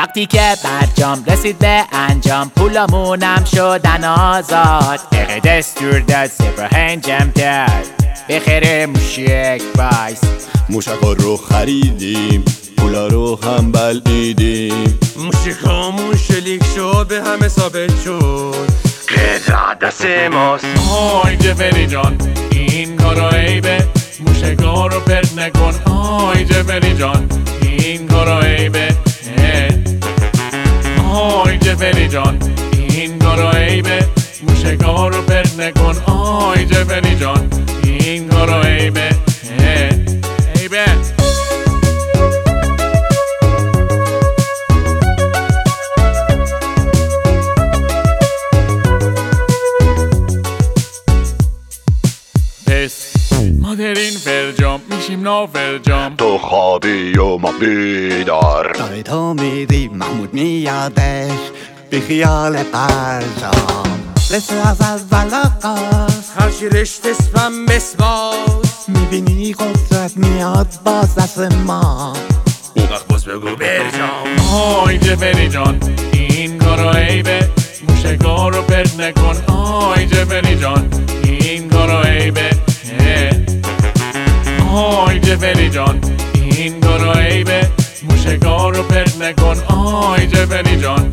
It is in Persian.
وقتی که برجام رسید به انجام پولامونم شدن آزاد. اقه دستور داد سپر هنجم داد بخیر موشک بایس موشکا رو خریدیم پولا رو هم بلعیدیم. موشکامون شلیک شد به همه ثابت شد. قدرت دست ماست. آی جبری جان این کارا عیبه. موشکا رو پرت نکن. آی جبری جان این کارا عیبه. این کارا عیبه اه. عیبه پس ما در این فرجام میشیم نافرجام تو خوابی و ما بیدار. داره تو میری محمود میادش بی خیال برجام رسو از اول آغاز هرچی رشت اسمم بسواز می‌بینی قدرت میاد باز دست ما. اون وقت باز بگو برجام آی جبری جان این کارا عیبه. موشکا رو پرت نکن. آی جبری جان این کارا عیبه. آی جبری جان این کارا عیبه. موشکا رو پرت نکن. آی جبری جان